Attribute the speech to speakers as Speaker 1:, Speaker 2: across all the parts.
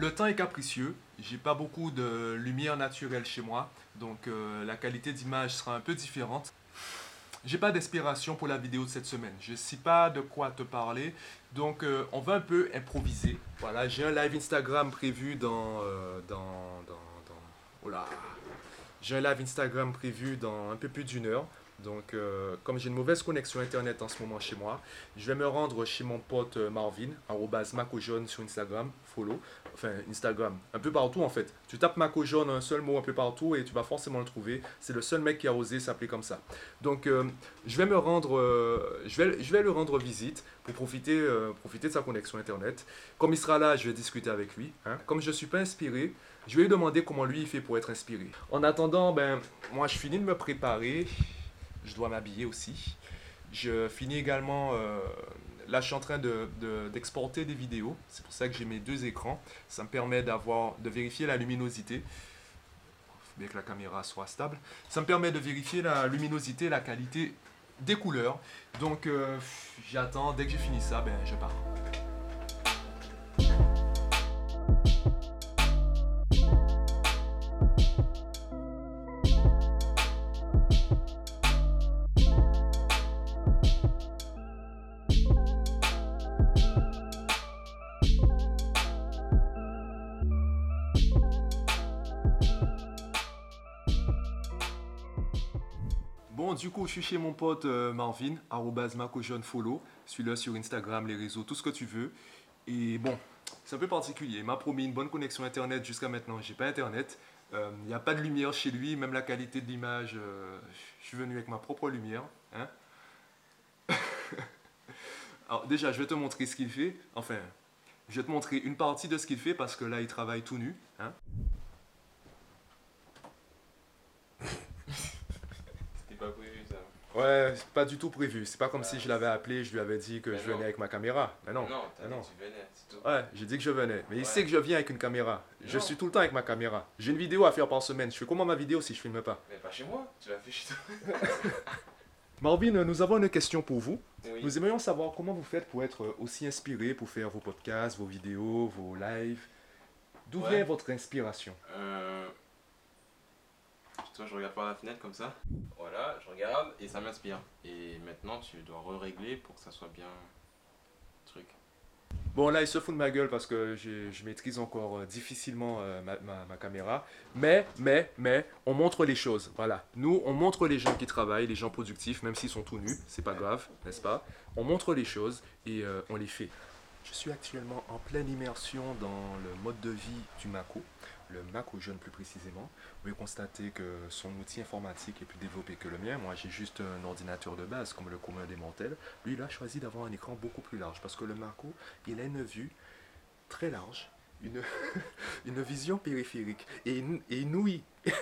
Speaker 1: Le temps est capricieux, j'ai pas beaucoup de lumière naturelle chez moi, donc euh, la qualité d'image sera un peu différente. J'ai pas d'inspiration pour la vidéo de cette semaine. Je sais pas de quoi te parler. Donc euh, on va un peu improviser. Voilà, j'ai un live Instagram prévu dans euh, dans dans, dans. J'ai un live Instagram prévu dans un peu plus d'une heure. Donc, euh, comme j'ai une mauvaise connexion Internet en ce moment chez moi, je vais me rendre chez mon pote euh, Marvin, arrobas jaune sur Instagram, follow, enfin Instagram, un peu partout en fait. Tu tapes Maco jaune, un seul mot un peu partout et tu vas forcément le trouver. C'est le seul mec qui a osé s'appeler comme ça. Donc, euh, je vais me rendre, je, vais, je vais lui rendre visite pour profiter, profiter de sa connexion Internet. Comme il sera là, je vais discuter avec lui. Hein. Comme je ne suis pas inspiré, je vais lui demander comment lui il fait pour être inspiré. En attendant, ben, moi je finis de me préparer je dois m'habiller aussi. Je finis également, euh, là je suis en train d'exporter de, des vidéos, c'est pour ça que j'ai mes deux écrans. Ça me permet d'avoir, de vérifier la luminosité. Faut bien que la caméra soit stable. Ça me permet de vérifier la luminosité, la qualité des couleurs. Donc euh, j'attends, dès que j'ai fini ça, ben, je pars. Du coup, je suis chez mon pote euh, Marvin, arrobas follow. Suis-le sur Instagram, les réseaux, tout ce que tu veux. Et bon, c'est un peu particulier. Il m'a promis une bonne connexion Internet jusqu'à maintenant. J'ai pas Internet. Il euh, n'y a pas de lumière chez lui, même la qualité de l'image. Euh, je suis venu avec ma propre lumière. Hein. Alors déjà, je vais te montrer ce qu'il fait. Enfin, je vais te montrer une partie de ce qu'il fait parce que là, il travaille tout nu. Hein. Ouais, c'est pas du tout prévu. C'est pas comme si je l'avais appelé, je lui avais dit que je venais avec ma caméra. Mais non.
Speaker 2: Non, dit tu venais, c'est tout.
Speaker 1: Ouais, j'ai dit que je venais. Mais il sait que je viens avec une caméra. Je suis tout le temps avec ma caméra. J'ai une vidéo à faire par semaine. Je fais comment ma vidéo si je filme pas?
Speaker 2: Mais pas chez moi, tu l'as fait chez toi.
Speaker 1: Marvin, nous avons une question pour vous. Nous aimerions savoir comment vous faites pour être aussi inspiré pour faire vos podcasts, vos vidéos, vos lives. D'où vient votre inspiration?
Speaker 2: Euh, toi, je regarde par la fenêtre comme ça. Voilà, je regarde et ça m'inspire. Et maintenant, tu dois re-régler pour que ça soit bien. truc.
Speaker 1: Bon, là, il se fout de ma gueule parce que je, maîtrise encore euh, difficilement euh, ma, ma, caméra. Mais, mais, mais, on montre les choses. Voilà. Nous, on montre les gens qui travaillent, les gens productifs, même s'ils sont tout nus. C'est pas grave, n'est-ce pas? On montre les choses et euh, on les fait. Je suis actuellement en pleine immersion dans le mode de vie du Mako le Mac ou jeune plus précisément, vous pouvez constater que son outil informatique est plus développé que le mien. Moi, j'ai juste un ordinateur de base, comme le commun des mortels. Lui, il a choisi d'avoir un écran beaucoup plus large, parce que le Maco, il a une vue très large, une, une vision périphérique et, et inouïe.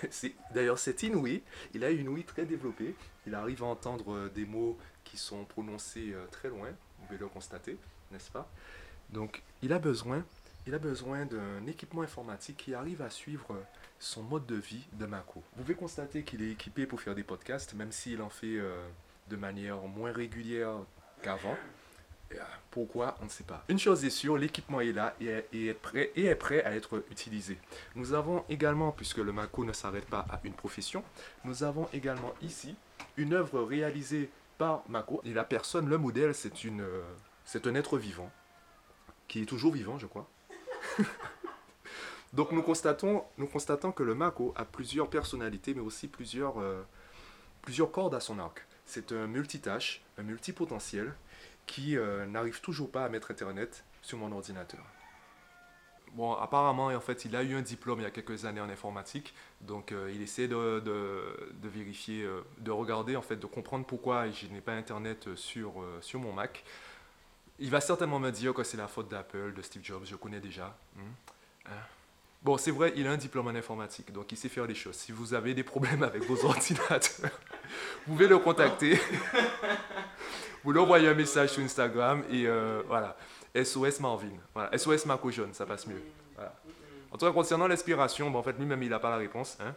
Speaker 1: D'ailleurs, c'est inouï. Il a une ouïe très développée. Il arrive à entendre euh, des mots qui sont prononcés euh, très loin. Vous pouvez le constater, n'est-ce pas? Donc, il a besoin il a besoin d'un équipement informatique qui arrive à suivre son mode de vie de Mako. Vous pouvez constater qu'il est équipé pour faire des podcasts, même s'il en fait euh, de manière moins régulière qu'avant. Euh, pourquoi? On ne sait pas. Une chose est sûre, l'équipement est là et est, prêt, et est prêt à être utilisé. Nous avons également, puisque le Mako ne s'arrête pas à une profession, nous avons également ici une œuvre réalisée par Mako. Et la personne, le modèle, c'est euh, c'est un être vivant, qui est toujours vivant, je crois. Donc nous constatons, que le Mako a plusieurs personnalités, mais aussi plusieurs, euh, plusieurs cordes à son arc. C'est un multitâche, un multipotentiel, qui euh, n'arrive toujours pas à mettre Internet sur mon ordinateur. Bon, apparemment, en fait, il a eu un diplôme il y a quelques années en informatique, donc euh, il essaie de, de, vérifier, de regarder, en fait, de comprendre pourquoi je n'ai pas Internet sur, sur mon Mac. Il va certainement me dire que c'est la faute d'Apple, de Steve Jobs, je connais déjà. Hmm. Hein. Bon, c'est vrai, il a un diplôme en informatique, donc il sait faire les choses. Si vous avez des problèmes avec vos ordinateurs, vous pouvez le contacter. vous lui envoyez un message sur Instagram et euh, voilà. SOS Marvin. Voilà. SOS Marco Jaune, ça passe mieux. En tout cas, concernant l'inspiration, bon, en fait, lui-même, il n'a pas la réponse. Hein.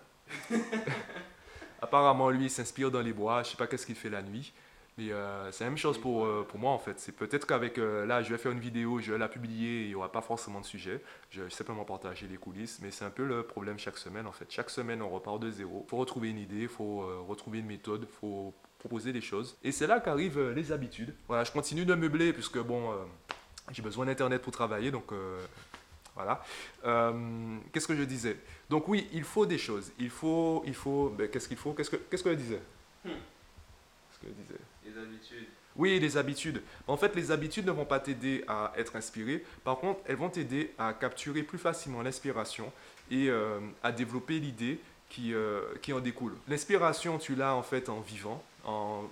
Speaker 1: Apparemment, lui, il s'inspire dans les bois. Je ne sais pas qu'est-ce qu'il fait la nuit. Et euh, c'est la même chose pour, euh, pour moi en fait. C'est peut-être qu'avec euh, là, je vais faire une vidéo, je vais la publier, il n'y aura pas forcément de sujet. Je vais simplement partager les coulisses, mais c'est un peu le problème chaque semaine en fait. Chaque semaine, on repart de zéro. Il faut retrouver une idée, il faut retrouver une méthode, il faut proposer des choses. Et c'est là qu'arrivent les habitudes. Voilà, je continue de meubler puisque bon, j'ai besoin d'internet pour travailler, donc voilà. qu'est-ce que je disais? Donc oui, il faut des choses. Il faut, il faut. Ben, qu'est-ce qu'il faut? Qu'est-ce que, qu'est-ce que je disais? Hmm.
Speaker 2: Qu'est-ce que je disais les habitudes.
Speaker 1: Oui, les habitudes. En fait, les habitudes ne vont pas t'aider à être inspiré. Par contre, elles vont t'aider à capturer plus facilement l'inspiration et euh, à développer l'idée qui, euh, qui en découle. L'inspiration, tu l'as en fait en vivant, en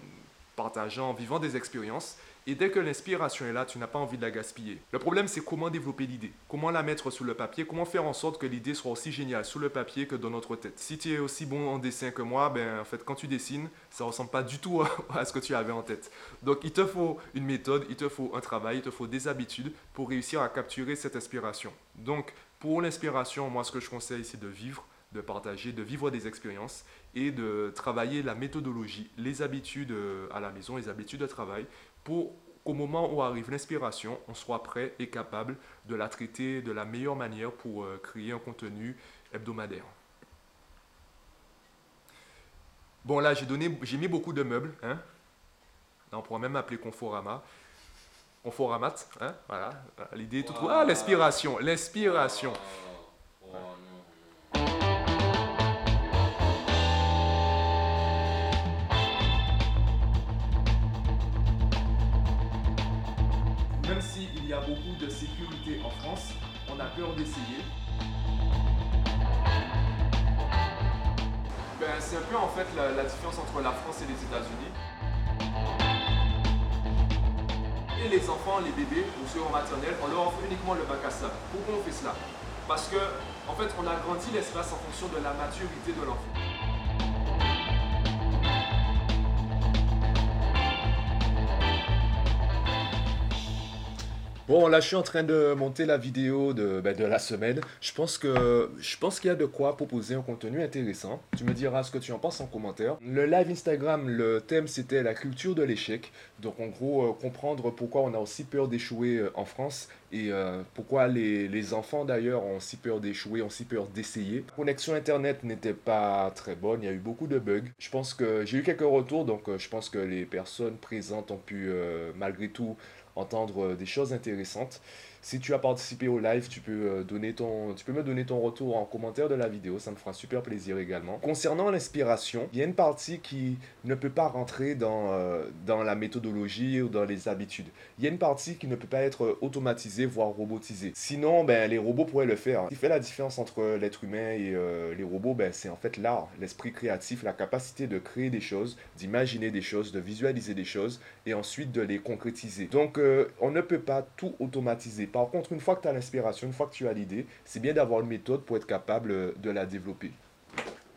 Speaker 1: partageant, en vivant des expériences. Et dès que l'inspiration est là, tu n'as pas envie de la gaspiller. Le problème, c'est comment développer l'idée, comment la mettre sur le papier, comment faire en sorte que l'idée soit aussi géniale sur le papier que dans notre tête. Si tu es aussi bon en dessin que moi, ben en fait, quand tu dessines, ça ressemble pas du tout à, ce que tu avais en tête. Donc, il te faut une méthode, il te faut un travail, il te faut des habitudes pour réussir à capturer cette inspiration. Donc, pour l'inspiration, moi, ce que je conseille, c'est de vivre de partager, de vivre des expériences et de travailler la méthodologie, les habitudes euh, à la maison, les habitudes de travail pour qu'au moment où arrive l'inspiration, on soit prêt et capable de la traiter de la meilleure manière pour euh, créer un contenu hebdomadaire. Bon là, j'ai donné, j'ai mis beaucoup de meubles. Hein. on pourrait même appeler Conforama. Conforamat, hein, voilà. L'idée tout Ah, l'inspiration, l'inspiration. On a peur d'essayer. Ben, c'est un peu en fait la, différence entre la France et les États-Unis. Et les enfants, les bébés ou ceux en maternelle, on leur offre uniquement le bac à sable. Pourquoi on fait cela? Parce que en fait, on agrandit l'espace en fonction de la maturité de l'enfant. Bon, là, je suis en train de monter la vidéo de, ben, de la semaine. Je pense que je pense qu'il y a de quoi proposer un contenu intéressant. Tu me diras ce que tu en penses en commentaire. Le live Instagram, le thème, c'était la culture de l'échec. Donc, en gros, euh, comprendre pourquoi on a aussi peur d'échouer euh, en France et euh, pourquoi les, enfants, d'ailleurs, ont si peur d'échouer, ont si peur d'essayer. Connexion Internet n'était pas très bonne. Il y a eu beaucoup de bugs. Je pense que j'ai eu quelques retours. Donc, je pense que les personnes présentes ont pu, malgré tout, entendre euh, des choses intéressantes. Si tu as participé au live, tu peux, euh, donner ton, tu peux me donner ton retour en commentaire de la vidéo, ça me fera super plaisir également. Concernant l'inspiration, il y a une partie qui ne peut pas rentrer dans, euh, dans la méthodologie ou dans les habitudes. Il y a une partie qui ne peut pas être automatisée, voire robotisée. Sinon, ben, les robots pourraient le faire. Ce qui fait la différence entre l'être humain et euh, les robots, ben, c'est en fait l'art, l'esprit créatif, la capacité de créer des choses, d'imaginer des choses, de visualiser des choses et ensuite de les concrétiser. Donc, on ne peut pas tout automatiser par contre, une fois que tu as l'inspiration, une fois que tu as l'idée, c'est bien d'avoir une méthode pour être capable euh, de la développer.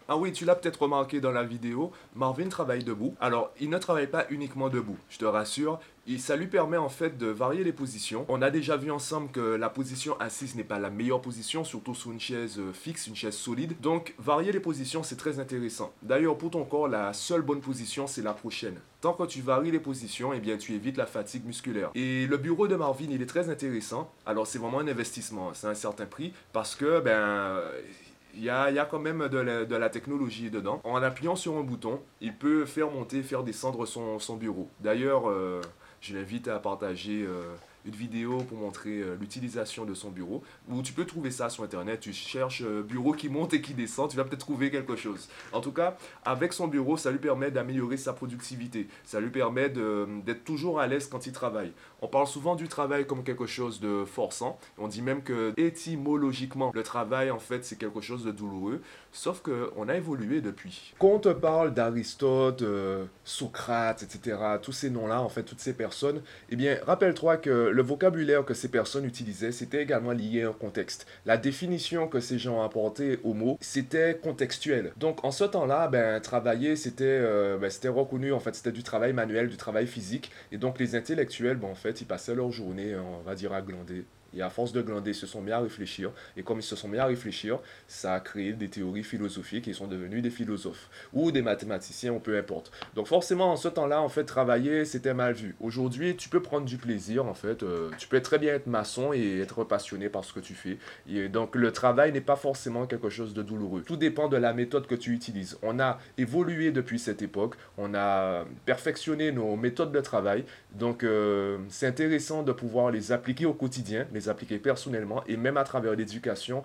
Speaker 1: Ah oui, tu l'as peut-être remarqué dans la vidéo, Marvin travaille debout. Alors, il ne travaille pas uniquement debout, je te rassure. Et ça lui permet en fait de varier les positions. On a déjà vu ensemble que la position assise n'est pas la meilleure position, surtout sur une chaise euh, fixe, une chaise solide. Donc, varier les positions, c'est très intéressant. D'ailleurs, pour ton corps, la seule bonne position, c'est la prochaine. Tant que tu varies les positions, eh bien, tu évites la fatigue musculaire. Et le bureau de Marvin, il est très intéressant. Alors, c'est vraiment un investissement. C'est un certain prix parce que, ben il y a, quand même de la, technologie dedans. En appuyant sur un bouton, il peut faire monter, faire descendre son, bureau. D'ailleurs, euh, je l'invite à partager euh, une vidéo pour montrer euh, l'utilisation de son bureau. Ou tu peux trouver ça sur internet. Tu cherches euh, bureau qui monte et qui descend, tu vas peut-être trouver quelque chose. En tout cas, avec son bureau, ça lui permet d'améliorer sa productivité. Ça lui permet d'être toujours à l'aise quand il travaille. On parle souvent du travail comme quelque chose de forçant. On dit même que étymologiquement, le travail en fait c'est quelque chose de douloureux. Sauf qu'on a évolué depuis. Quand on te parle d'Aristote, euh, Socrate, etc., tous ces noms-là, en fait, toutes ces personnes, eh bien, rappelle-toi que le vocabulaire que ces personnes utilisaient, c'était également lié à un contexte. La définition que ces gens apportaient au mot, c'était contextuel. Donc, en ce temps-là, ben, travailler, c'était euh, ben, reconnu, en fait, c'était du travail manuel, du travail physique. Et donc, les intellectuels, ben, en fait, ils passaient leur journée, on va dire, à glander Et à force de glander, ils se sont mis à réfléchir. Et comme ils se sont mis à réfléchir, ça a créé des théories philosophiques ils sont devenus des philosophes ou des mathématiciens ou peu importe. Donc forcément, en ce temps-là, en fait, travailler, c'était mal vu. Aujourd'hui, tu peux prendre du plaisir, en fait. Euh, tu peux très bien être maçon et être passionné par ce que tu fais. Et donc le travail n'est pas forcément quelque chose de douloureux. Tout dépend de la méthode que tu utilises. On a évolué depuis cette époque. On a perfectionné nos méthodes de travail. Donc euh, c'est intéressant de pouvoir les appliquer au quotidien, les appliquer personnellement et même à travers l'éducation,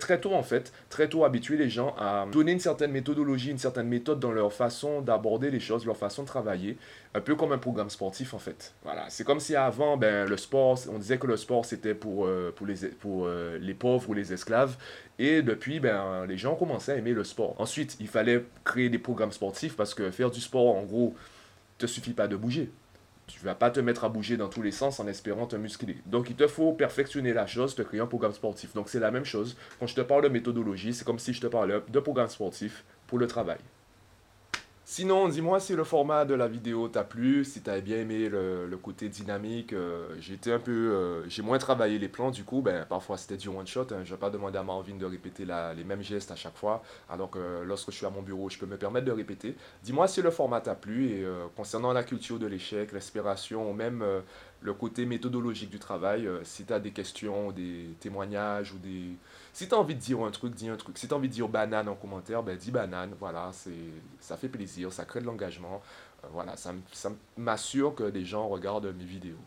Speaker 1: très tôt en fait, très tôt habituer les gens à donner une certaine méthodologie, une certaine méthode dans leur façon d'aborder les choses, leur façon de travailler, un peu comme un programme sportif en fait. Voilà, c'est comme si avant, ben, le sport, on disait que le sport c'était pour, euh, pour, les, pour euh, les pauvres ou les esclaves, et depuis, ben, les gens commençaient à aimer le sport. Ensuite, il fallait créer des programmes sportifs parce que faire du sport, en gros, te suffit pas de bouger. Tu vas pas te mettre à bouger dans tous les sens en espérant te muscler. Donc il te faut perfectionner la chose, te créer un programme sportif. Donc c'est la même chose. Quand je te parle de méthodologie, c'est comme si je te parlais de programme sportif pour le travail. Sinon, dis-moi si le format de la vidéo t'a plu, si t'as bien aimé le, côté dynamique. Euh, j'ai un peu, euh, j'ai moins travaillé les plans, du coup, ben parfois c'était du one shot. Hein, je vais pas demander à Marvin de répéter les mêmes gestes à chaque fois, alors que lorsque je suis à mon bureau, je peux me permettre de répéter. Dis-moi si le format t'a plu et euh, concernant la culture de l'échec, l'aspiration, ou même le côté méthodologique du travail, si tu as des questions, des témoignages ou des si tu as envie de dire un truc, dis un truc. Si tu as envie de dire banane en commentaire, ben dis banane. Voilà, ça fait plaisir, ça crée de l'engagement. Euh, voilà, ça m'assure que des gens regardent mes vidéos.